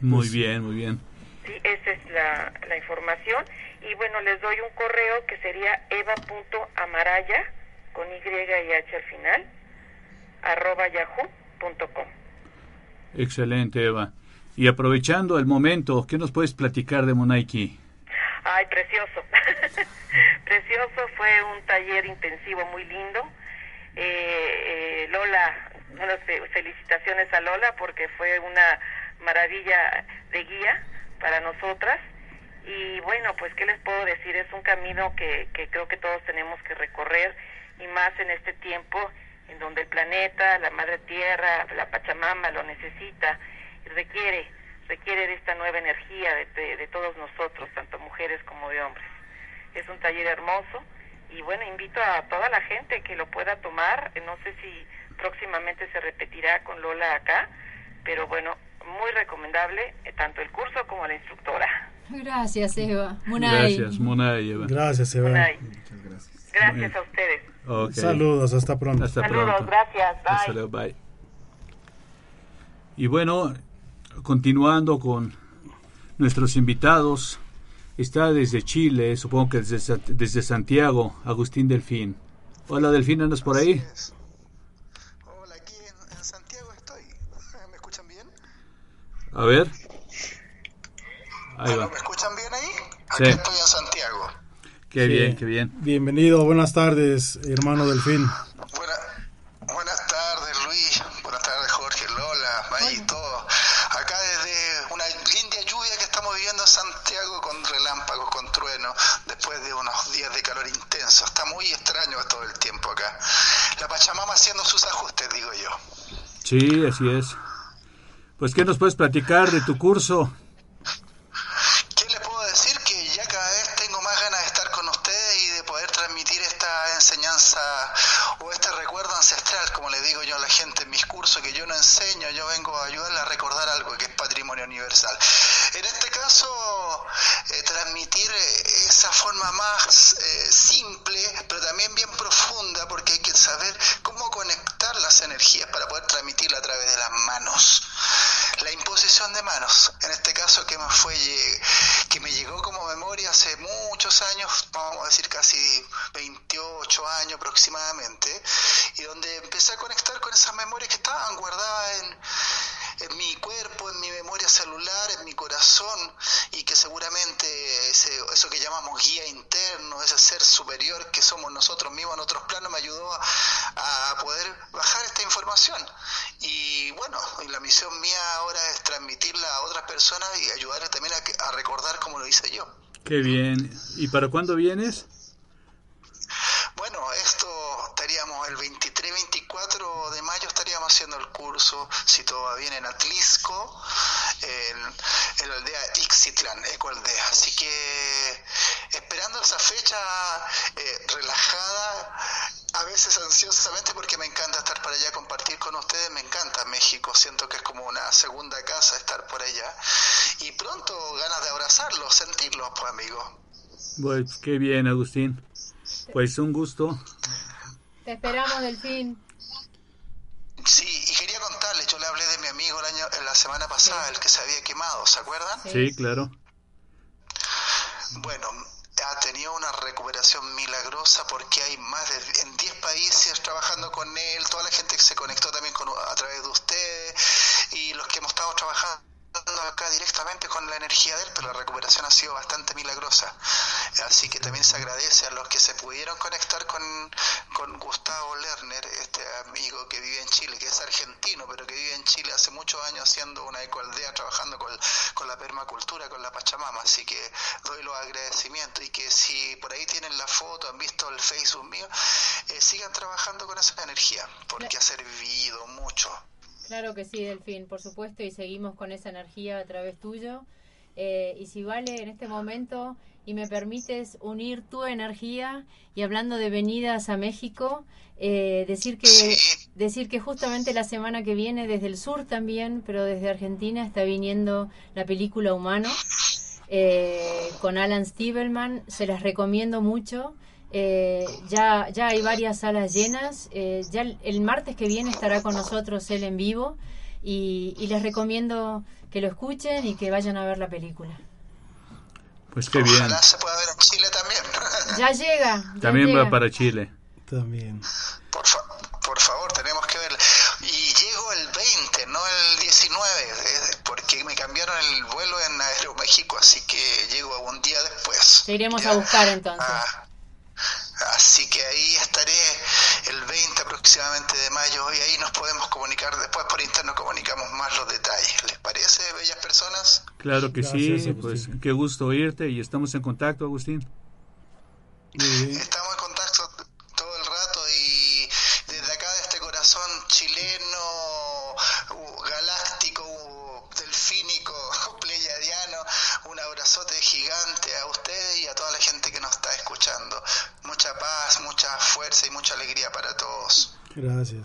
Muy Pues- bien, muy bien. Sí, esa es la, la información. Y bueno, les doy un correo que sería eva.amaraya, con Y y H al final, arroba yahoo.com. Excelente, Eva. Y aprovechando el momento, ¿qué nos puedes platicar de Monaiki? Ay, precioso. precioso, fue un taller intensivo muy lindo. Eh, eh, Lola, unas felicitaciones a Lola porque fue una maravilla de guía para nosotras. Y bueno, pues qué les puedo decir, es un camino que, que creo que todos tenemos que recorrer y más en este tiempo en donde el planeta, la madre tierra, la Pachamama lo necesita y requiere, requiere de esta nueva energía de, de- de todos nosotros, tanto mujeres como de hombres. Es un taller hermoso y bueno, invito a toda la gente que lo pueda tomar, no sé si próximamente se repetirá con Lola acá, pero bueno, muy recomendable eh, tanto el curso como la instructora. Gracias, Eva. Munay. Gracias, Mona y Eva. Gracias, Eva. Unai. Muchas gracias. Gracias a ustedes. Saludos, hasta pronto. Hasta Saludos, pronto. gracias. Bye. Hasta luego, bye. Y bueno, continuando con nuestros invitados, está desde Chile, supongo que desde, desde Santiago, Agustín Delfín. Hola Delfín, ¿andas por ahí? Hola, aquí en, en Santiago estoy. ¿Me escuchan bien? A ver. Ahí ¿Aló, va. ¿Me escuchan bien ahí? Sí. Aquí estoy en Santiago. Qué Sí. bien, qué bien. Bienvenido, buenas tardes, hermano Delfín. Buena, buenas tardes, Luis. Buenas tardes, Jorge, Lola, May, todo. Acá desde una linda lluvia que estamos viviendo en Santiago con relámpagos, con truenos, después de unos días de calor intenso. Está muy extraño todo el tiempo acá. La Pachamama haciendo sus ajustes, digo yo. Sí, así es. Pues, ¿qué nos puedes platicar de tu curso? ¿Qué les puedo decir? Que ya cada vez tengo más ganas de estar con ustedes y de poder transmitir esta o este recuerdo ancestral, como le digo yo a la gente en mis cursos, que yo no enseño, yo vengo a ayudarle a recordar algo que es patrimonio universal. En este caso, eh, transmitir eh, esa forma más eh, simple, pero también bien profunda, porque hay que saber cómo conectar las energías para poder transmitirla a través de las manos. La imposición de manos, en este caso que me fue que me llegó como hace muchos años, vamos a decir casi 28 años aproximadamente, y donde empecé a conectar con esas memorias que estaban guardadas en, en mi cuerpo, en mi memoria celular, en mi corazón, y que seguramente ese, eso que llamamos guía interno, ese ser superior que somos nosotros mismos en otros planos, me ayudó a, poder bajar esta información. Y bueno, y la misión mía ahora es transmitirla a otras personas y ayudarles también a, a recordar como lo hice yo. Qué bien. ¿Y para cuándo vienes? Bueno, esto estaríamos el 23-24 de mayo estaríamos haciendo el curso, si todo va bien, en Atlisco, en, la aldea Ixitlán, Ecoaldea. Así que esperando esa fecha eh, relajada, a veces ansiosamente porque me encanta estar para allá, compartir con ustedes, me encanta México, siento que es como una segunda casa estar por allá. Y pronto ganas de abrazarlos, sentirlos, pues amigos. Pues qué bien, Agustín. Pues un gusto. Te esperamos, Delfín. Sí, y quería contarle, yo le hablé de mi amigo el año, la semana pasada, el que se había quemado, ¿se acuerdan? Sí, claro. Bueno, ha tenido una recuperación milagrosa porque hay más de en 10 países trabajando con él, toda la gente que se conectó también con, a través de ustedes y los que hemos estado trabajando acá directamente con la energía de él, pero la recuperación ha sido bastante milagrosa. Así que también se agradece a los que se pudieron conectar con, con Gustavo Lerner, este amigo que vive en Chile, que es argentino, pero que vive en Chile hace muchos años haciendo una ecoaldea, trabajando con, con la permacultura, con la Pachamama. Así que doy los agradecimientos y que si por ahí tienen la foto, han visto el Facebook mío, eh, sigan trabajando con esa energía, porque ha servido mucho. Claro que sí, Delfín, por supuesto, y seguimos con esa energía a través tuyo. Eh, y si vale en este momento y me permites unir tu energía y hablando de venidas a México, eh, decir que decir que justamente la semana que viene desde el sur también, pero desde Argentina está viniendo la película Humano eh, con Alan Stiebelman. Se las recomiendo mucho. Eh, ya, ya hay varias salas llenas. Eh, ya el, martes que viene estará con nosotros él en vivo y, les recomiendo que lo escuchen y que vayan a ver la película. Pues qué bien. Ojalá se pueda ver en Chile también. Ya llega. también va para Chile. También. Por, por favor, tenemos que verla. Y llego el 20, no el 19, eh, porque me cambiaron el vuelo en Aeroméxico, así que llego un día después. Te iremos a buscar entonces. Ah, Así que ahí estaré el 20 aproximadamente de mayo y ahí nos podemos comunicar, después por interno comunicamos más los detalles. ¿Les parece, bellas personas? Claro que sí, pues qué gusto oírte y estamos en contacto, Agustín. En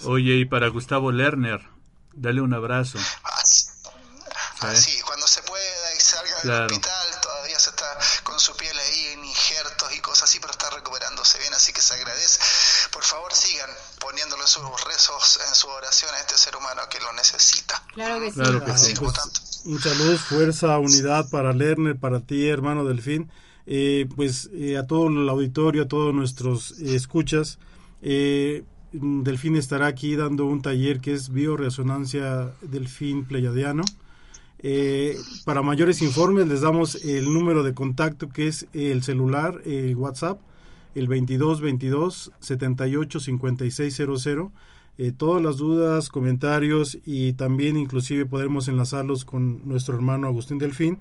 Gracias. Oye, y para Gustavo Lerner, dale un abrazo. Así, así cuando se pueda y salga del hospital, todavía se está con su piel ahí en injertos y cosas así, pero está recuperándose bien, así que se agradece. Por favor, sigan poniéndole sus rezos en su oración a este ser humano que lo necesita. Claro que sí. Claro que sí. Un saludo, fuerza, unidad para Lerner, para ti, hermano Delfín. Eh, pues eh, a todo el auditorio, a todos nuestros eh, escuchas. Delfín estará aquí dando un taller que es bioresonancia Delfín Pleiadiano. para mayores informes les damos el número de contacto que es el celular, el WhatsApp, el 22 22 78 56 00 eh, todas las dudas, comentarios y también inclusive podremos enlazarlos con nuestro hermano Agustín Delfín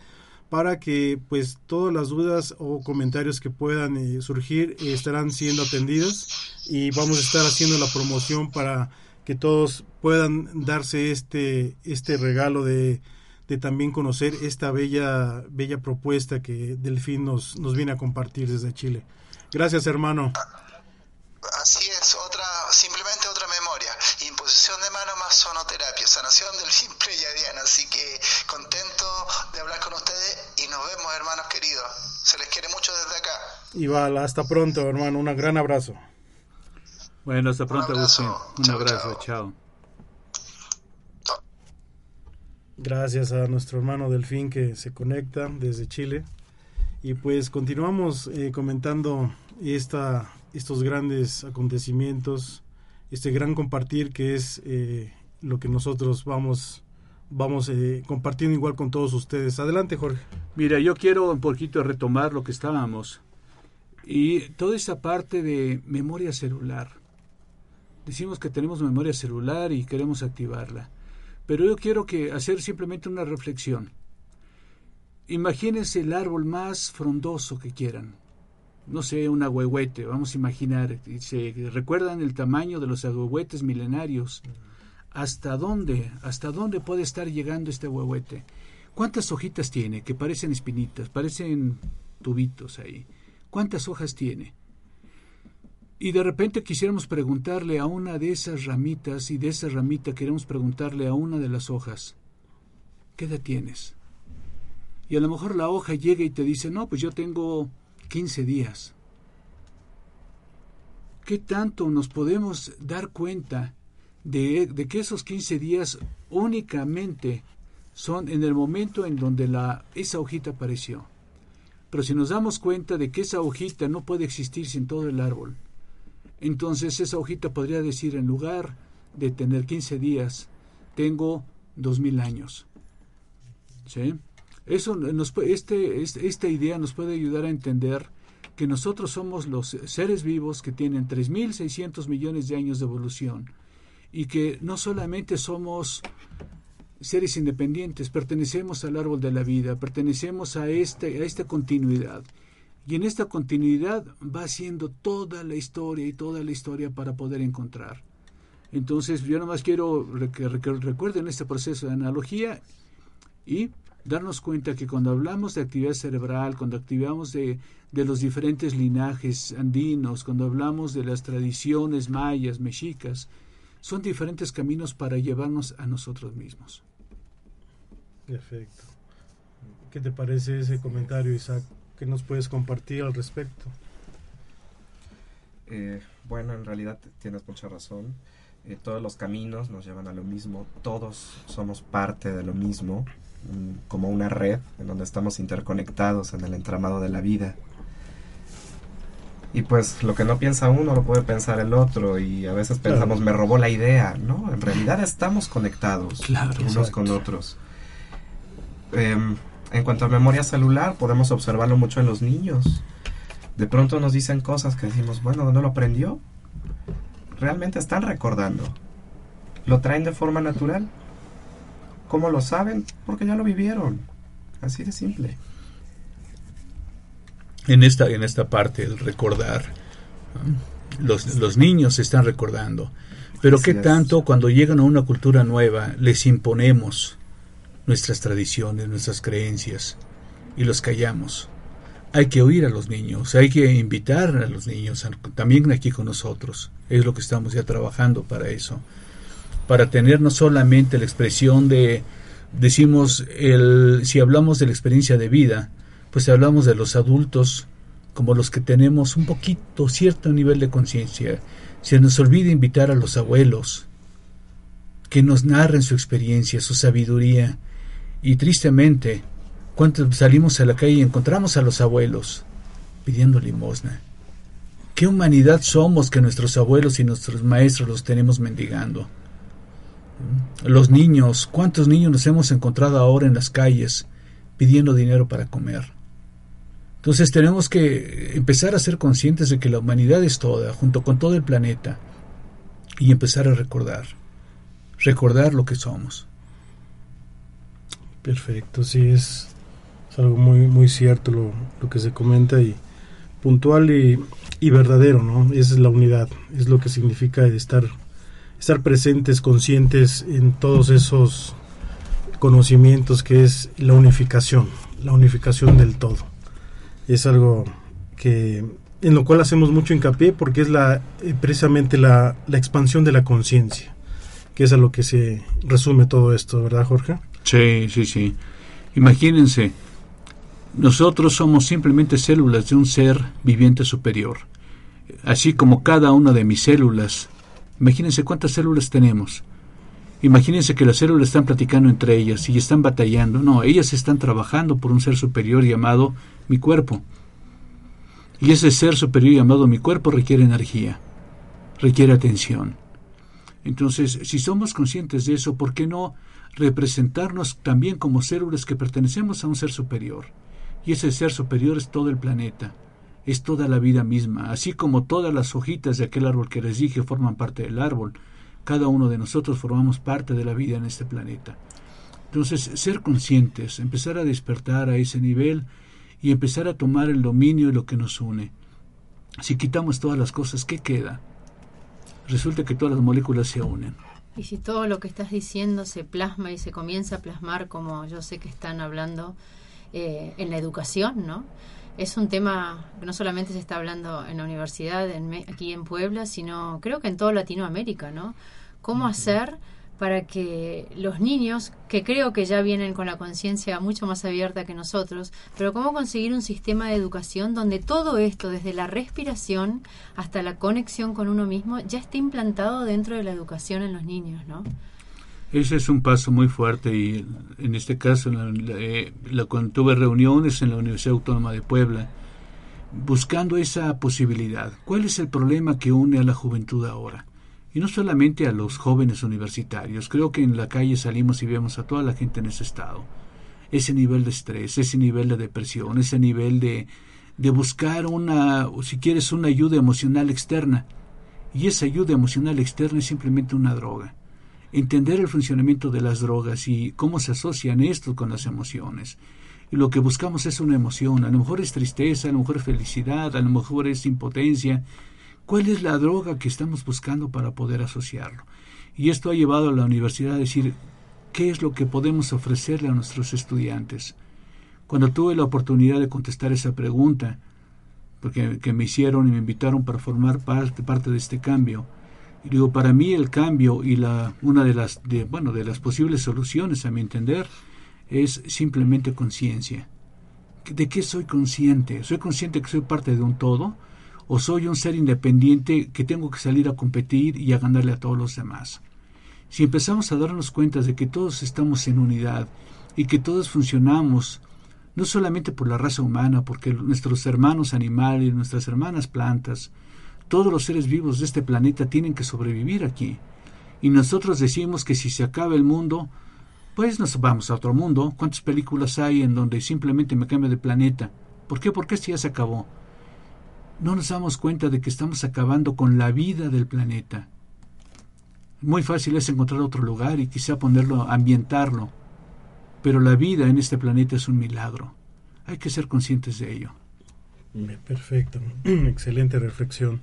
para que pues todas las dudas o comentarios que puedan eh, surgir eh, estarán siendo atendidos y vamos a estar haciendo la promoción para que todos puedan darse este este regalo de, de también conocer esta bella bella propuesta que Delfín nos, nos viene a compartir desde Chile. Gracias, hermano. Así es, otra simplemente otra Imposición de mano más sonoterapia, sanación del simple yadiano. Así que contento de hablar con ustedes y nos vemos, hermanos queridos. Se les quiere mucho desde acá. Y vale, hasta pronto, hermano. Un gran abrazo. Bueno, hasta pronto, Un abrazo, Un abrazo. chao. Gracias a nuestro hermano Delfín que se conecta desde Chile. Y pues continuamos eh, comentando esta, estos grandes acontecimientos, este gran compartir que es eh, lo que nosotros vamos, vamos eh, compartiendo igual con todos ustedes. Adelante, Jorge. Mira, yo quiero un poquito retomar lo que estábamos. Y toda esa parte de memoria celular. Decimos que tenemos memoria celular y queremos activarla. Pero yo quiero que hacer simplemente una reflexión. Imagínense el árbol más frondoso que quieran. No sé, un agüehuete, vamos a imaginar. ¿Se recuerdan el tamaño de los agüehuetes milenarios? ¿Hasta dónde, hasta dónde puede estar llegando este agüehuete? ¿Cuántas hojitas tiene? Que parecen espinitas, parecen tubitos ahí. ¿Cuántas hojas tiene? Y de repente quisiéramos preguntarle a una de esas ramitas y de esa ramita queremos preguntarle a una de las hojas, ¿qué edad tienes? Y a lo mejor la hoja llega y te dice, no, pues yo tengo 15 días. ¿Qué tanto nos podemos dar cuenta de, de, que esos 15 días únicamente son en el momento en donde la, esa hojita apareció? Pero si nos damos cuenta de que esa hojita no puede existir sin todo el árbol, entonces esa hojita podría decir en lugar de tener 15 días, tengo 2000 años. ¿Sí? Eso nos, este, esta idea nos puede ayudar a entender que nosotros somos los seres vivos que tienen 3.600 millones de años de evolución y que no solamente somos seres independientes, pertenecemos al árbol de la vida, pertenecemos a, este, a esta continuidad. Y en esta continuidad va siendo toda la historia y toda la historia para poder encontrar. Entonces yo nomás quiero que, recuerden este proceso de analogía y darnos cuenta que cuando hablamos de actividad cerebral, cuando activamos de, de los diferentes linajes andinos, cuando hablamos de las tradiciones mayas, mexicas, son diferentes caminos para llevarnos a nosotros mismos. Perfecto. ¿Qué te parece ese comentario, Isaac? ¿Qué nos puedes compartir al respecto? Eh, bueno, en realidad tienes mucha razón. Eh, todos los caminos nos llevan a lo mismo. Todos somos parte de lo mismo, mm, como una red en donde estamos interconectados en el entramado de la vida. Y pues lo que no piensa uno lo puede pensar el otro y a veces pensamos me robó la idea, ¿no? En realidad estamos conectados unos con otros. Em, en cuanto a memoria celular, podemos observarlo mucho en los niños. De pronto nos dicen cosas que decimos, bueno, ¿dónde lo aprendió? Realmente están recordando. Lo traen de forma natural. ¿Cómo lo saben? Porque ya lo vivieron. Así de simple. En esta, en esta parte, el recordar. Los, los niños están recordando. Pero ¿qué tanto cuando llegan a una cultura nueva les imponemos nuestras tradiciones, nuestras creencias, y los callamos. Hay que oír a los niños, hay que invitar a los niños, también aquí con nosotros. Es lo que estamos ya trabajando para eso. Para tener no solamente la expresión de, decimos, el, si hablamos de la experiencia de vida, pues hablamos de los adultos como los que tenemos un poquito, cierto nivel de conciencia. Se nos olvida invitar a los abuelos, que nos narren su experiencia, su sabiduría, y tristemente, cuando salimos a la calle y encontramos a los abuelos pidiendo limosna. ¿Qué humanidad somos que nuestros abuelos y nuestros maestros los tenemos mendigando? Los niños, ¿cuántos niños nos hemos encontrado ahora en las calles pidiendo dinero para comer? Entonces tenemos que empezar a ser conscientes de que la humanidad es toda, junto con todo el planeta, y empezar a recordar, recordar lo que somos. Perfecto, sí, es, algo muy, muy cierto lo, lo, que se comenta y puntual y, y, verdadero, ¿no? Esa es la unidad, es lo que significa estar, estar presentes, conscientes en todos esos conocimientos que es la unificación, la unificación del todo. Es algo que en lo cual hacemos mucho hincapié porque es la eh, precisamente la, la expansión de la conciencia, que es a lo que se resume todo esto, ¿verdad, Jorge? Sí, sí, sí. Imagínense, nosotros somos simplemente células de un ser viviente superior. Así como cada una de mis células. Imagínense cuántas células tenemos. Imagínense que las células están platicando entre ellas y están batallando. No, ellas están trabajando por un ser superior llamado mi cuerpo. Y ese ser superior llamado mi cuerpo requiere energía, requiere atención. Entonces, si somos conscientes de eso, ¿por qué no representarnos también como células que pertenecemos a un ser superior? Y ese ser superior es todo el planeta, es toda la vida misma, así como todas las hojitas de aquel árbol que les dije forman parte del árbol, cada uno de nosotros formamos parte de la vida en este planeta. Entonces, ser conscientes, empezar a despertar a ese nivel y empezar a tomar el dominio de lo que nos une. Si quitamos todas las cosas, ¿qué queda? Resulta que todas las moléculas se unen. Y si todo lo que estás diciendo se plasma y se comienza a plasmar, como yo sé que están hablando eh, en la educación, ¿no? Es un tema que no solamente se está hablando en la universidad, aquí en Puebla, sino creo que en toda Latinoamérica, ¿no? ¿Cómo hacer para que los niños, que creo que ya vienen con la conciencia mucho más abierta que nosotros, pero cómo conseguir un sistema de educación donde todo esto, desde la respiración hasta la conexión con uno mismo, ya esté implantado dentro de la educación en los niños, ¿no? Ese es un paso muy fuerte y en este caso, eh, cuando tuve reuniones en la Universidad Autónoma de Puebla, buscando esa posibilidad. ¿Cuál es el problema que une a la juventud ahora? Y no solamente a los jóvenes universitarios, creo que en la calle salimos y vemos a toda la gente en ese estado. Ese nivel de estrés, ese nivel de depresión, ese nivel de, de buscar una, si quieres, una ayuda emocional externa. Y esa ayuda emocional externa es simplemente una droga entender el funcionamiento de las drogas y cómo se asocian esto con las emociones. Y lo que buscamos es una emoción, a lo mejor es tristeza, a lo mejor felicidad, a lo mejor es impotencia. ¿Cuál es la droga que estamos buscando para poder asociarlo? Y esto ha llevado a la universidad a decir, ¿qué es lo que podemos ofrecerle a nuestros estudiantes? Cuando tuve la oportunidad de contestar esa pregunta, porque que me hicieron y me invitaron para formar parte, de este cambio, digo, para mí el cambio y la, una de las, de, bueno, de las posibles soluciones, a mi entender, es simplemente conciencia. ¿De qué soy consciente? ¿Soy consciente que soy parte de un todo? ¿O soy un ser independiente que tengo que salir a competir y a ganarle a todos los demás? Si empezamos a darnos cuenta de que todos estamos en unidad y que todos funcionamos no solamente por la raza humana, porque nuestros hermanos animales, nuestras hermanas plantas, todos los seres vivos de este planeta tienen que sobrevivir aquí. Y nosotros decimos que si se acaba el mundo, pues nos vamos a otro mundo. ¿Cuántas películas hay en donde simplemente me cambio de planeta? ¿Por qué? Porque este ya se acabó. No nos damos cuenta de que estamos acabando con la vida del planeta. Muy fácil es encontrar otro lugar y quizá ponerlo, ambientarlo. Pero la vida en este planeta es un milagro. Hay que ser conscientes de ello. Perfecto, excelente reflexión.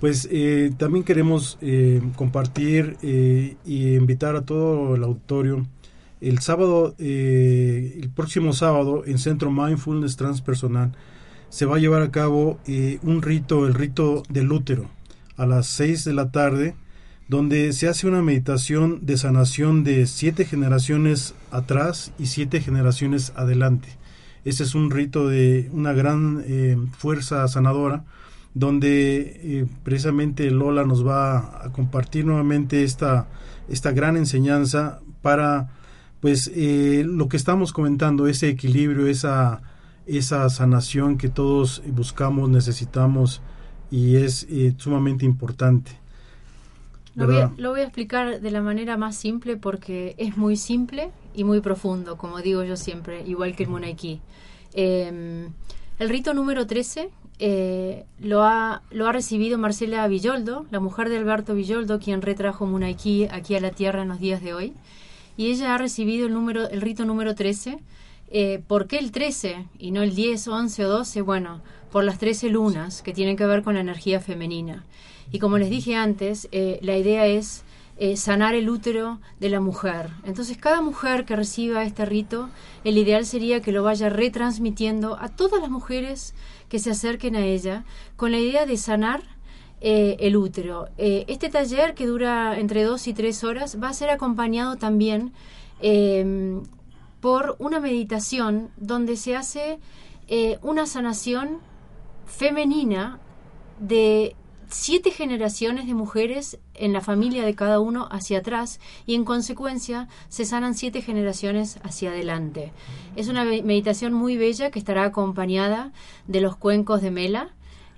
Pues eh, también queremos eh, compartir eh, y invitar a todo el auditorio el sábado, el próximo sábado en Centro Mindfulness Transpersonal se va a llevar a cabo un rito, el rito del útero, a las 6 de la tarde, donde se hace una meditación de sanación de siete generaciones atrás y siete generaciones adelante. Este es un rito de una gran eh, fuerza sanadora donde eh, precisamente Lola nos va a compartir nuevamente esta, esta gran enseñanza para pues eh, lo que estamos comentando, ese equilibrio, esa, esa sanación que todos buscamos, necesitamos y es sumamente importante. Lo voy, a, lo voy, a, explicar de la manera más simple porque es muy simple y muy profundo, como digo yo siempre, igual que el Munaiki. Em, el rito número 13 eh, lo, ha, lo ha recibido Marcela Villoldo, la mujer de Alberto Villoldo, quien retrajo Munaiki aquí a la tierra en los días de hoy. Y ella ha recibido el, número, el rito número 13. Eh, ¿Por qué el 13 y no el 10, 11 o 12? Bueno, por las 13 lunas que tienen que ver con la energía femenina. Y como les dije antes, eh, la idea es eh, sanar el útero de la mujer. Entonces, cada mujer que reciba este rito, el ideal sería que lo vaya retransmitiendo a todas las mujeres que se acerquen a ella, con la idea de sanar eh, el útero. Este taller, que dura entre dos y tres horas, va a ser acompañado también em, por una meditación donde se hace una sanación femenina de siete generaciones de mujeres en la familia de cada uno hacia atrás y en consecuencia se sanan siete generaciones hacia adelante. Es una meditación muy bella que estará acompañada de los cuencos de Mela.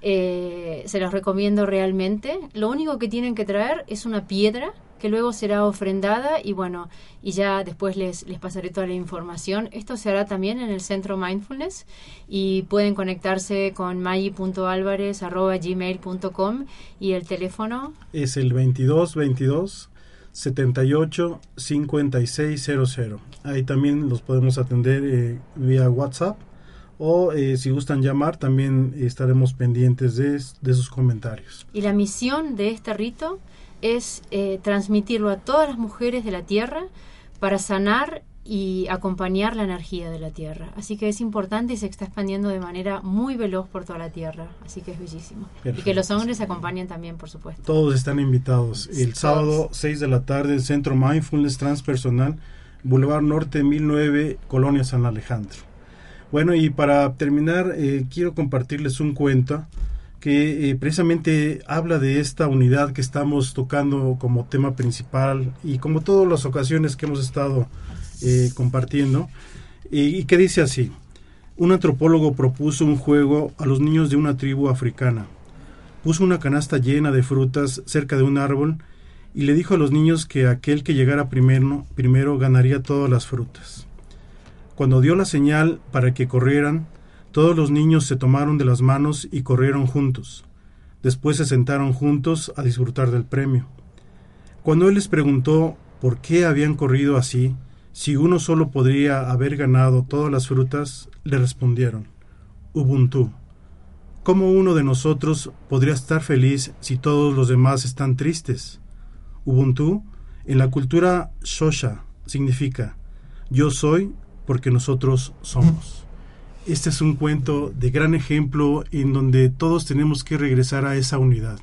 Eh, se los recomiendo realmente. Lo único que tienen que traer es una piedra que luego será ofrendada y bueno, y ya después les, les pasaré toda la información. Esto se hará también en el Centro Mindfulness y pueden conectarse con maggi.alvarez.gmail.com y el teléfono es el 2222 78 5600. Ahí también los podemos atender eh, vía WhatsApp o eh, si gustan llamar también estaremos pendientes de, de sus comentarios. Y la misión de este rito es eh, transmitirlo a todas las mujeres de la Tierra para sanar y acompañar la energía de la Tierra. Así que es importante y se está expandiendo de manera muy veloz por toda la Tierra. Así que es bellísimo. Y que los hombres acompañen también, por supuesto. Todos están invitados. El sábado, 6 de la tarde, el Centro Mindfulness Transpersonal, Boulevard Norte 1009, Colonia San Alejandro. Bueno, y para terminar, eh, quiero compartirles un cuento que eh, precisamente habla de esta unidad que estamos tocando como tema principal y como todas las ocasiones que hemos estado eh, compartiendo, y, que dice así, un antropólogo propuso un juego a los niños de una tribu africana. Puso una canasta llena de frutas cerca de un árbol y le dijo a los niños que aquel que llegara primero ganaría todas las frutas. Cuando dio la señal para que corrieran, todos los niños se tomaron de las manos y corrieron juntos. Después se sentaron juntos a disfrutar del premio. Cuando él les preguntó por qué habían corrido así, si uno solo podría haber ganado todas las frutas, le respondieron, Ubuntu. ¿Cómo uno de nosotros podría estar feliz si todos los demás están tristes? Ubuntu, en la cultura Shosha, significa yo soy porque nosotros somos este es un cuento de gran ejemplo en donde todos tenemos que regresar a esa unidad.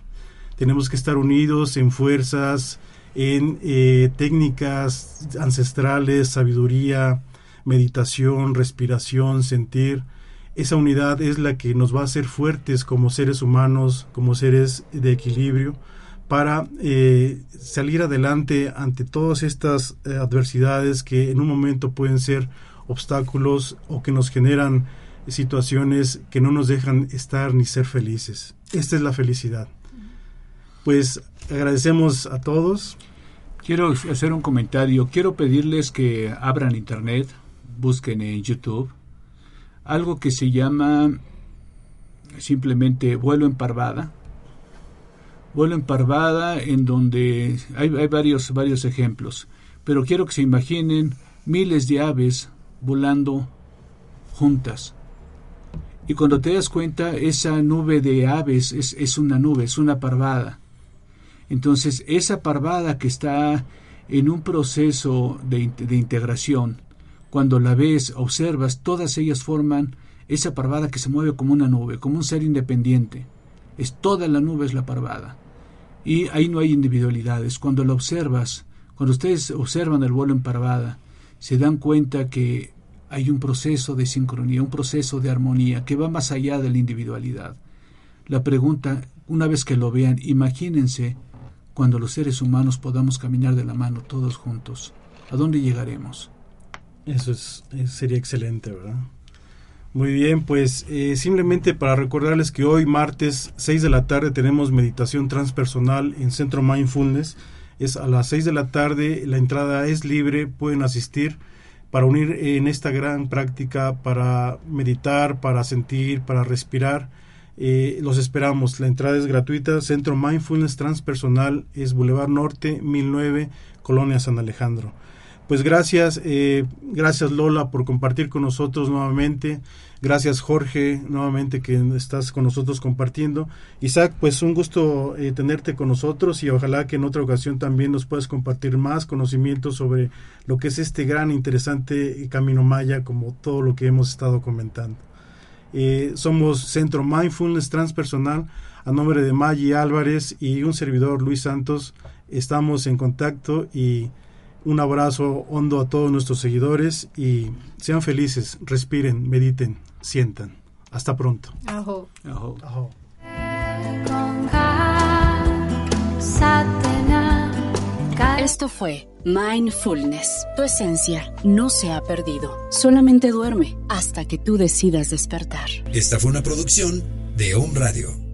Tenemos que estar unidos en fuerzas, en eh, técnicas ancestrales, sabiduría, meditación, respiración, sentir. Esa unidad es la que nos va a hacer fuertes como seres humanos, como seres de equilibrio, para eh, salir adelante ante todas estas eh, adversidades que en un momento pueden ser obstáculos o que nos generan situaciones que no nos dejan estar ni ser felices. Esta es la felicidad. Pues agradecemos a todos. Quiero hacer un comentario. Quiero pedirles que abran internet, busquen en YouTube algo que se llama simplemente vuelo en parvada. Vuelo en parvada en donde hay, varios, varios ejemplos. Pero quiero que se imaginen miles de aves volando juntas. Y cuando te das cuenta, esa nube de aves es, es una nube, es una parvada. Entonces, esa parvada que está en un proceso de, de, integración, cuando la ves, observas, todas ellas forman esa parvada que se mueve como una nube, como un ser independiente. Es toda la nube es la parvada. Y ahí no hay individualidades. Cuando la observas, cuando ustedes observan el vuelo en parvada, se dan cuenta que hay un proceso de sincronía, un proceso de armonía que va más allá de la individualidad. La pregunta, una vez que lo vean, imagínense cuando los seres humanos podamos caminar de la mano todos juntos. ¿A dónde llegaremos? Eso es, sería excelente, ¿verdad? Muy bien, pues eh, simplemente para recordarles que hoy martes 6 de la tarde tenemos meditación transpersonal en Centro Mindfulness es a las 6 de la tarde, la entrada es libre, pueden asistir para unir en esta gran práctica, para meditar, para sentir, para respirar. Eh, los esperamos. La entrada es gratuita. Centro Mindfulness Transpersonal es Boulevard Norte 1009, Colonia San Alejandro. Pues gracias, eh, gracias Lola por compartir con nosotros nuevamente. Gracias Jorge, nuevamente que estás con nosotros compartiendo. Isaac, pues un gusto eh, tenerte con nosotros y ojalá que en otra ocasión también nos puedas compartir más conocimientos sobre lo que es este gran, interesante camino maya, como todo lo que hemos estado comentando. Eh, somos Centro Mindfulness Transpersonal, a nombre de Maggi Álvarez y un servidor Luis Santos. Estamos en contacto y un abrazo hondo a todos nuestros seguidores y sean felices, respiren, mediten, sientan. Hasta pronto. Ajo. Ajo. Ajo. Esto fue Mindfulness. Tu esencia no se ha perdido. Solamente duerme hasta que tú decidas despertar. Esta fue una producción de Home Radio.